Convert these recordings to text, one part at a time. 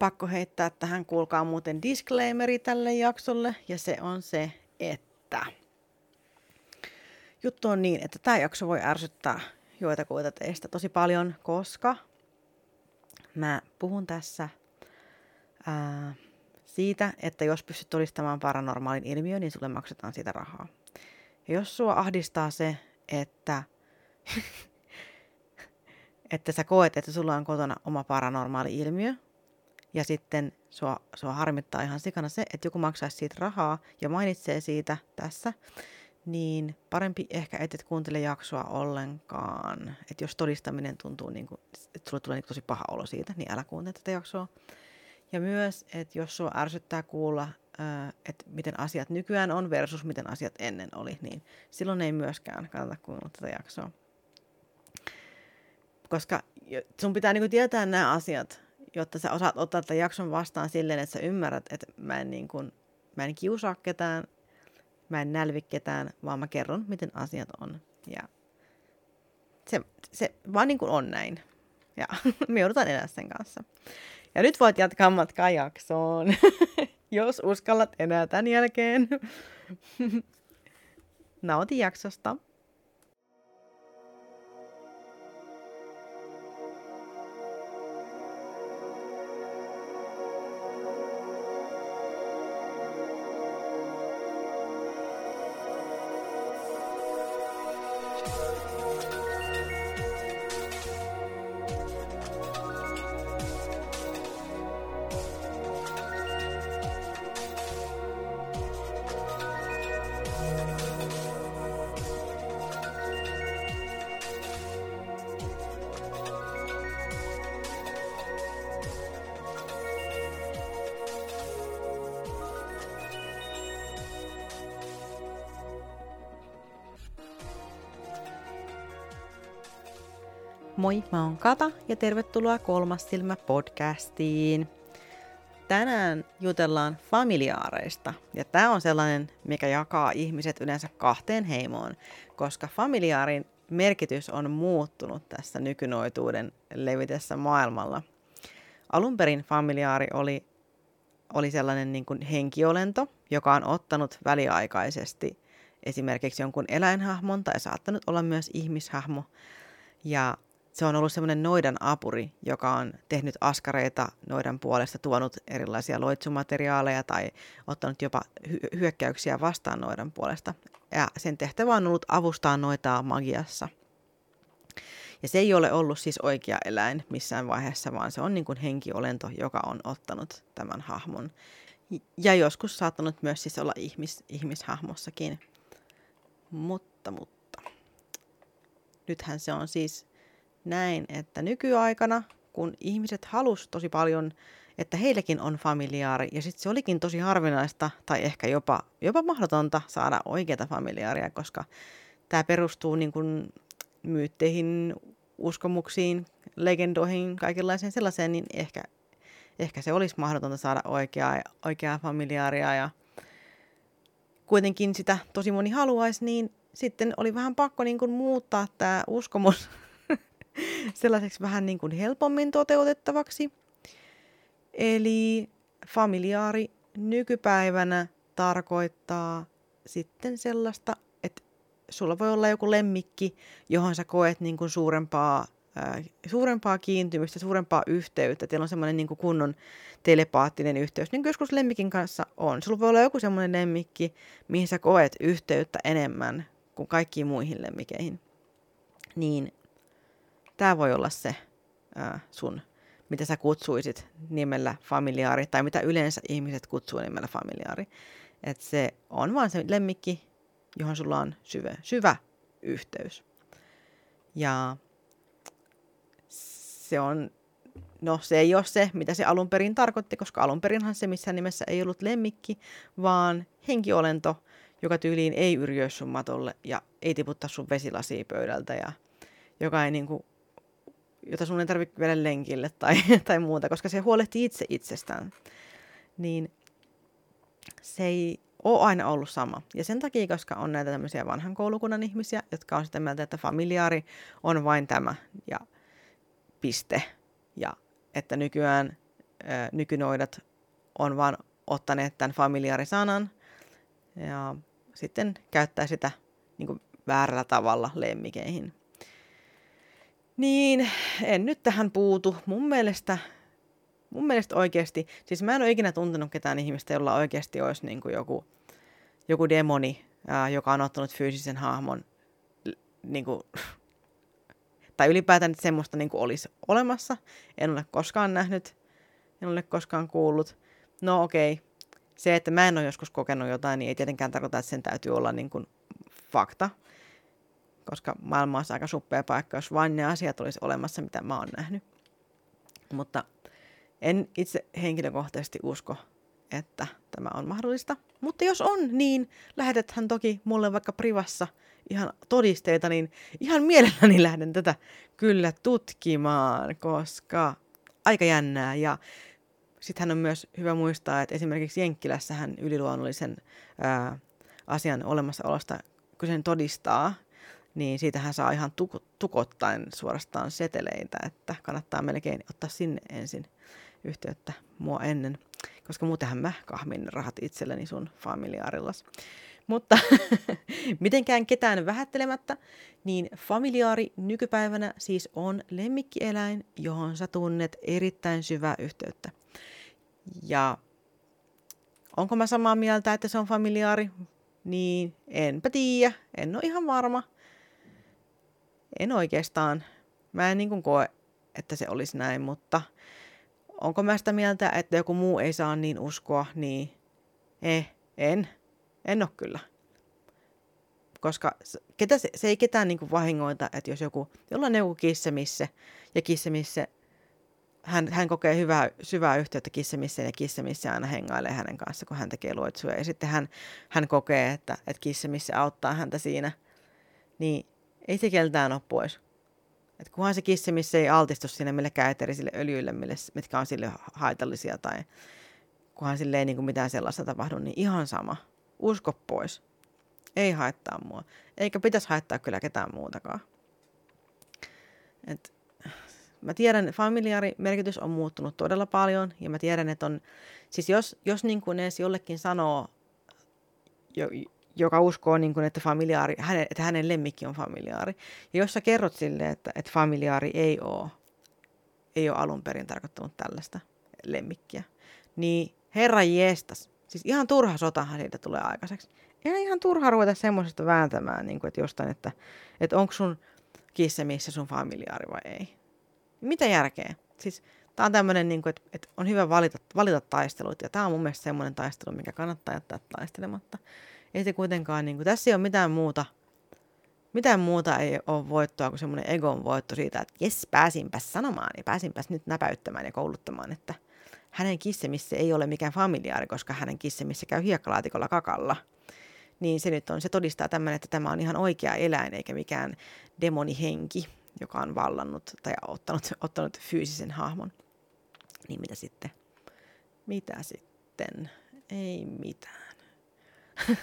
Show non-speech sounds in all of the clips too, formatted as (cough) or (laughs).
pakko heittää tähän, kuulkaa muuten disclaimeri tälle jaksolle, ja se on se, että juttu on niin, että tämä jakso voi ärsyttää joitakuita teistä tosi paljon, koska mä puhun tässä ää, siitä, että jos pystyt todistamaan paranormaalin ilmiön, niin sulle maksetaan siitä rahaa. Ja jos sua ahdistaa se, että, (laughs) että sä koet, että sulla on kotona oma paranormaali ilmiö, ja sitten sua, sua harmittaa ihan sikana se, että joku maksaisi siitä rahaa ja mainitsee siitä tässä, niin parempi ehkä et, et kuuntele jaksoa ollenkaan. Että jos todistaminen tuntuu, niin kuin, että sulle tulee niin tosi paha olo siitä, niin älä kuuntele tätä jaksoa. Ja myös, että jos sua ärsyttää kuulla, että miten asiat nykyään on versus miten asiat ennen oli, niin silloin ei myöskään kannata kuunnella tätä jaksoa. Koska sun pitää niin tietää nämä asiat, jotta sä osaat ottaa tämän jakson vastaan silleen, että sä ymmärrät, että mä en, niin kuin, mä en kiusaa ketään, mä en nälvi ketään, vaan mä kerron, miten asiat on. Ja se, se vaan niin kuin on näin. Ja (laughs) me joudutaan elää sen kanssa. Ja nyt voit jatkaa matkaa jaksoon, (laughs) jos uskallat enää tämän jälkeen. (laughs) Nauti jaksosta. Moi, mä oon Kata ja tervetuloa Kolmas silmä podcastiin. Tänään jutellaan familiaareista ja tämä on sellainen, mikä jakaa ihmiset yleensä kahteen heimoon, koska familiaarin merkitys on muuttunut tässä nykynoituuden levitessä maailmalla. Alun perin familiaari oli, oli sellainen niin kuin henkiolento, joka on ottanut väliaikaisesti esimerkiksi jonkun eläinhahmon tai saattanut olla myös ihmishahmo. Ja se on ollut semmoinen noidan apuri, joka on tehnyt askareita noidan puolesta, tuonut erilaisia loitsumateriaaleja tai ottanut jopa hy- hyökkäyksiä vastaan noidan puolesta. Ja sen tehtävä on ollut avustaa noitaa magiassa. Ja se ei ole ollut siis oikea eläin missään vaiheessa, vaan se on niin kuin henkiolento, joka on ottanut tämän hahmon. Ja joskus saattanut myös siis olla ihmis, ihmishahmossakin. Mutta, mutta. Nythän se on siis näin, että nykyaikana, kun ihmiset halus tosi paljon, että heillekin on familiaari, ja sitten se olikin tosi harvinaista tai ehkä jopa, jopa mahdotonta saada oikeata familiaaria, koska tämä perustuu niin kuin myytteihin, uskomuksiin, legendoihin, kaikenlaiseen sellaiseen, niin ehkä, ehkä se olisi mahdotonta saada oikeaa, oikeaa familiaaria ja kuitenkin sitä tosi moni haluaisi, niin sitten oli vähän pakko niin kuin muuttaa tämä uskomus (laughs) sellaiseksi vähän niin kuin helpommin toteutettavaksi. Eli familiaari nykypäivänä tarkoittaa sitten sellaista, että sulla voi olla joku lemmikki, johon sä koet niin kuin suurempaa, suurempaa kiintymystä, suurempaa yhteyttä. Teillä on semmoinen niin kunnon telepaattinen yhteys, niin kuin joskus lemmikin kanssa on. Sulla voi olla joku semmoinen lemmikki, mihin sä koet yhteyttä enemmän kuin kaikkiin muihin lemmikeihin. Niin tämä voi olla se ää, sun, mitä sä kutsuisit nimellä familiaari, tai mitä yleensä ihmiset kutsuu nimellä familiaari. Että se on vaan se lemmikki, johon sulla on syvä, syvä yhteys. Ja se on, no se ei ole se, mitä se alun perin tarkoitti, koska alun perinhan se missään nimessä ei ollut lemmikki, vaan henkiolento, joka tyyliin ei yrjöi sun matolle ja ei tiputtaa sun vesilasia pöydältä ja joka ei niin kuin jota sun ei tarvitse viedä lenkille tai, (laughs) tai muuta, koska se huolehtii itse itsestään, niin se ei ole aina ollut sama. Ja sen takia, koska on näitä tämmöisiä vanhan koulukunnan ihmisiä, jotka on sitä mieltä, että familiaari on vain tämä ja piste. Ja että nykyään ää, nykynoidat on vaan ottaneet tämän familiaarisanan ja sitten käyttää sitä niin kuin väärällä tavalla lemmikeihin. Niin, en nyt tähän puutu. Mun mielestä, mun mielestä oikeasti, siis mä en ole ikinä tuntenut ketään ihmistä, jolla oikeasti olisi niin kuin joku, joku demoni, ää, joka on ottanut fyysisen hahmon, niin kuin, (laughs) tai ylipäätään että semmoista niin kuin olisi olemassa. En ole koskaan nähnyt, en ole koskaan kuullut. No okei, okay. se, että mä en ole joskus kokenut jotain, niin ei tietenkään tarkoita, että sen täytyy olla niin kuin fakta koska maailma on aika suppea paikka, jos vain ne asiat olisi olemassa, mitä mä oon nähnyt. Mutta en itse henkilökohtaisesti usko, että tämä on mahdollista. Mutta jos on, niin lähetethän toki mulle vaikka privassa ihan todisteita, niin ihan mielelläni lähden tätä kyllä tutkimaan, koska aika jännää. Ja sittenhän on myös hyvä muistaa, että esimerkiksi Jenkkilässähän yliluonnollisen ää, asian olemassaolosta, kun sen todistaa, niin siitähän saa ihan tukottaen suorastaan seteleitä, että kannattaa melkein ottaa sinne ensin yhteyttä mua ennen, koska muutenhan mä kahmin rahat itselleni sun familiaarillas. Mutta (laughs) mitenkään ketään vähättelemättä, niin familiaari nykypäivänä siis on lemmikkieläin, johon sä tunnet erittäin syvää yhteyttä. Ja onko mä samaa mieltä, että se on familiaari? Niin enpä tiedä, en ole ihan varma en oikeastaan. Mä en niin koe, että se olisi näin, mutta onko mä sitä mieltä, että joku muu ei saa niin uskoa, niin eh, en. En ole kyllä. Koska ketä, se, se ei ketään niin vahingoita, että jos joku, jolla on joku kissemissä ja kissemissä hän, hän kokee hyvää, syvää yhteyttä kissemissä ja kissemissä aina hengailee hänen kanssa, kun hän tekee luotsuja. Ja sitten hän, hän kokee, että, että kissemissä auttaa häntä siinä. Niin ei se keltään ole pois. Et kunhan se kisse, missä ei altistu sinne millekään eterisille öljyille, mille, mitkä on sille haitallisia tai kunhan sille ei niin mitään sellaista tapahdu, niin ihan sama. Usko pois. Ei haittaa mua. Eikä pitäisi haittaa kyllä ketään muutakaan. Et, mä tiedän, että familiaari merkitys on muuttunut todella paljon ja mä tiedän, että on, siis jos, jos niin kuin edes jollekin sanoo, jo, joka uskoo, niin kuin, että, familiaari, hänen, että hänen lemmikki on familiaari. Ja jos sä kerrot sille, että, että familiaari ei ole, ei ole alun perin tarkoittanut tällaista lemmikkiä, niin herra jestas, siis ihan turha sotahan siitä tulee aikaiseksi. Ja ihan turha ruveta semmoisesta vääntämään, niin kuin, että jostain, että, että onko sun kisse missä sun familiaari vai ei. Mitä järkeä? Siis tämä on tämmöinen, niin kuin, että, että on hyvä valita, valita taistelut, ja tämä on mun mielestä semmoinen taistelu, mikä kannattaa jättää taistelematta ei se kuitenkaan, niin kuin, tässä ei ole mitään muuta, mitään muuta ei ole voittoa kuin semmoinen egon voitto siitä, että jes, pääsinpäs sanomaan ja pääsinpäs nyt näpäyttämään ja kouluttamaan, että hänen kissemissä ei ole mikään familiaari, koska hänen kissemissä käy hiekkalaatikolla kakalla. Niin se nyt on, se todistaa tämän, että tämä on ihan oikea eläin eikä mikään demonihenki, joka on vallannut tai ottanut, ottanut fyysisen hahmon. Niin mitä sitten? Mitä sitten? Ei mitään. (laughs)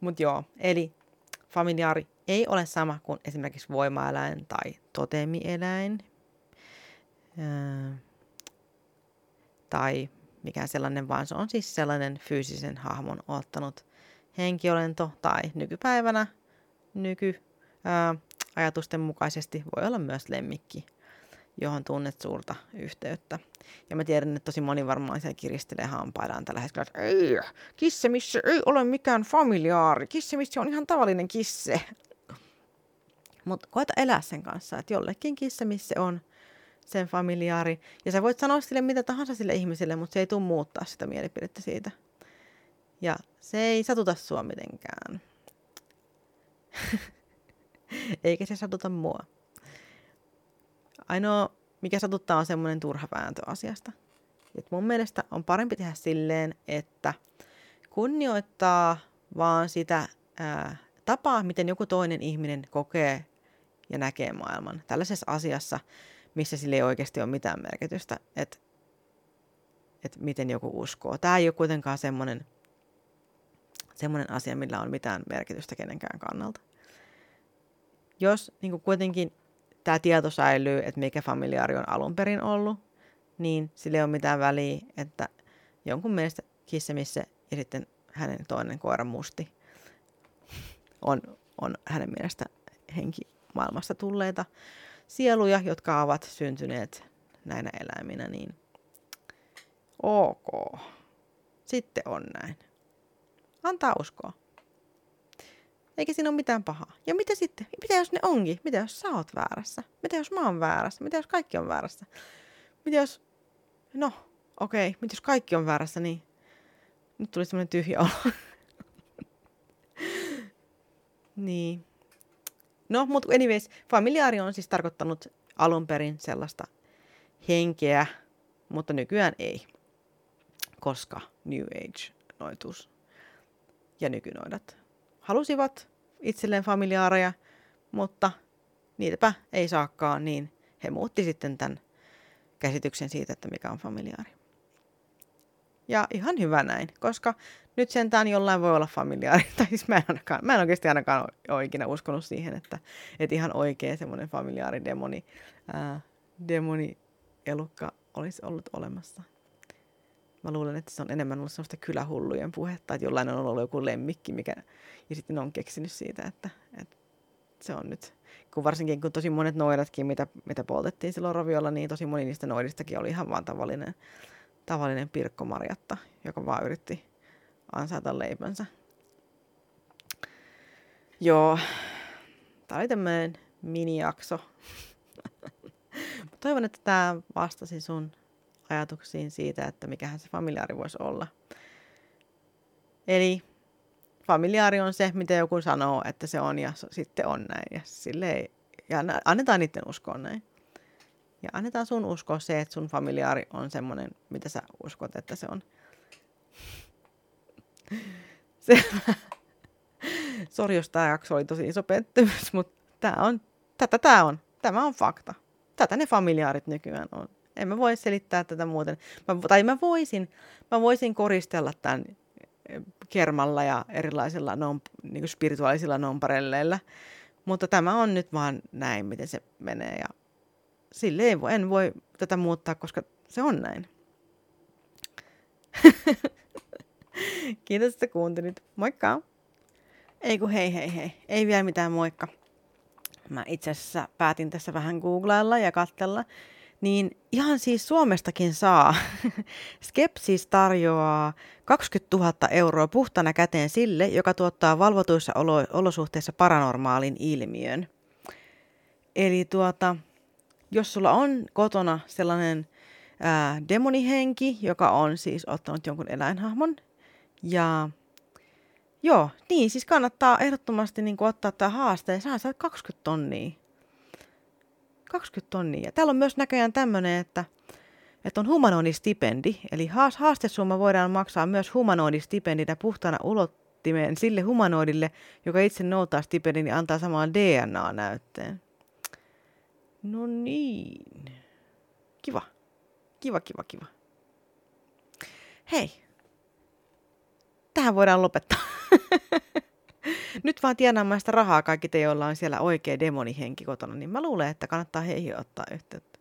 Mutta joo, eli familiaari ei ole sama kuin esimerkiksi voimaeläin tai totemieläin. Öö, tai mikään sellainen, vaan se on siis sellainen fyysisen hahmon ottanut henkiolento tai nykypäivänä nyky öö, ajatusten mukaisesti voi olla myös lemmikki johon tunnet suurta yhteyttä. Ja mä tiedän, että tosi moni varmaan siellä kiristelee hampaillaan tällä hetkellä, että ei, kisse missä ei ole mikään familiaari, kisse missä on ihan tavallinen kisse. Mutta koeta elää sen kanssa, että jollekin kisse missä on sen familiaari. Ja sä voit sanoa sille mitä tahansa sille ihmiselle, mutta se ei tule muuttaa sitä mielipidettä siitä. Ja se ei satuta sua mitenkään. (laughs) Eikä se satuta mua. Ainoa, mikä satuttaa, on semmoinen turha vääntö asiasta. Et mun mielestä on parempi tehdä silleen, että kunnioittaa vaan sitä ää, tapaa, miten joku toinen ihminen kokee ja näkee maailman. Tällaisessa asiassa, missä sille ei oikeasti ole mitään merkitystä, että et miten joku uskoo. Tämä ei ole kuitenkaan semmoinen, semmoinen asia, millä on mitään merkitystä kenenkään kannalta. Jos niin kuitenkin tämä tieto säilyy, että mikä familiaari on alun perin ollut, niin sille ei ole mitään väliä, että jonkun mielestä kissemissä ja sitten hänen toinen koira musti on, on hänen mielestä henki maailmasta tulleita sieluja, jotka ovat syntyneet näinä eläiminä, niin ok. Sitten on näin. Antaa uskoa. Eikä siinä ole mitään pahaa. Ja mitä sitten? Mitä jos ne onkin? Mitä jos sä oot väärässä? Mitä jos mä oon väärässä? Mitä jos kaikki on väärässä? Mitä jos... No, okei. Okay. Mitä jos kaikki on väärässä, niin... Nyt tuli semmoinen tyhjä olo. (laughs) niin. No, mutta anyways, familiaari on siis tarkoittanut alun perin sellaista henkeä, mutta nykyään ei, koska New Age-noitus ja nykynoidat halusivat itselleen familiaareja, mutta niitäpä ei saakaan, niin he muutti sitten tämän käsityksen siitä, että mikä on familiaari. Ja ihan hyvä näin, koska nyt sentään jollain voi olla familiaari. (laughs) Tai siis mä en, ainakaan, mä en oikeasti ainakaan ole ikinä uskonut siihen, että, että ihan oikea semmoinen familiaari demoni, ää, demoni elukka olisi ollut olemassa. Mä luulen, että se on enemmän ollut semmoista kylähullujen puhetta, että jollain on ollut joku lemmikki, mikä, ja sitten on keksinyt siitä, että, että se on nyt, kun varsinkin kun tosi monet noidatkin, mitä, mitä poltettiin silloin roviolla, niin tosi moni niistä noidistakin oli ihan vaan tavallinen, tavallinen pirkkomarjatta, joka vaan yritti ansaita leipänsä. Joo, tämä oli tämmöinen minijakso. (laughs) Toivon, että tämä vastasi sun ajatuksiin siitä, että mikähän se familiaari voisi olla. Eli familiaari on se, mitä joku sanoo, että se on ja sitten on näin. Ja, silleen, ja annetaan niiden uskoa näin. Ja annetaan sun uskoa se, että sun familiaari on semmoinen, mitä sä uskot, että se on. (laughs) Se, (laughs) Sori, jos tämä jakso oli tosi iso pettymys, mutta tää on, tätä tämä on. Tämä on fakta. Tätä ne familiaarit nykyään on. En mä voi selittää tätä muuten. Mä, tai mä voisin, mä voisin koristella tämän eh, kermalla ja erilaisilla non, niin kuin spirituaalisilla nonparelleilla. Mutta tämä on nyt vaan näin, miten se menee. Ja sille ei voi, en voi tätä muuttaa, koska se on näin. (laughs) Kiitos, että kuuntelit. Moikka! Ei kun hei hei hei. Ei vielä mitään moikka. Mä itse asiassa päätin tässä vähän googlailla ja katsella. Niin ihan siis Suomestakin saa. (laughs) Skepsis tarjoaa 20 000 euroa puhtana käteen sille, joka tuottaa valvotuissa olo- olosuhteissa paranormaalin ilmiön. Eli tuota, jos sulla on kotona sellainen ää, demonihenki, joka on siis ottanut jonkun eläinhahmon ja joo, niin siis kannattaa ehdottomasti niin ottaa tämä haaste ja saa 20 tonnia. 20 tonnia. Ja täällä on myös näköjään tämmöinen, että, että on humanoidistipendi, eli haastesumma voidaan maksaa myös humanoidistipendinä puhtana ulottimeen sille humanoidille, joka itse noutaa stipendin ja antaa samaan DNA-näytteen. No niin. Kiva. Kiva, kiva, kiva. Hei, tähän voidaan lopettaa. (laughs) (laughs) Nyt vaan tienaamaan sitä rahaa kaikki te, joilla on siellä oikea demonihenki kotona, niin mä luulen, että kannattaa heihin ottaa yhteyttä.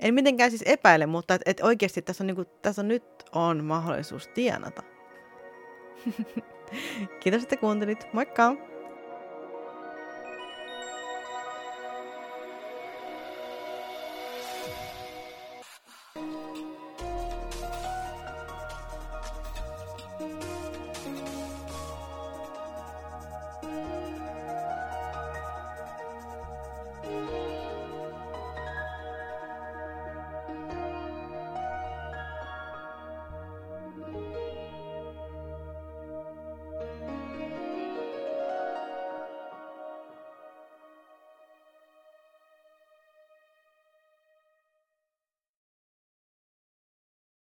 En mitenkään siis epäile, mutta et, et oikeasti tässä on, niinku, tässä on nyt on mahdollisuus tienata. (laughs) Kiitos, että kuuntelit. Moikka!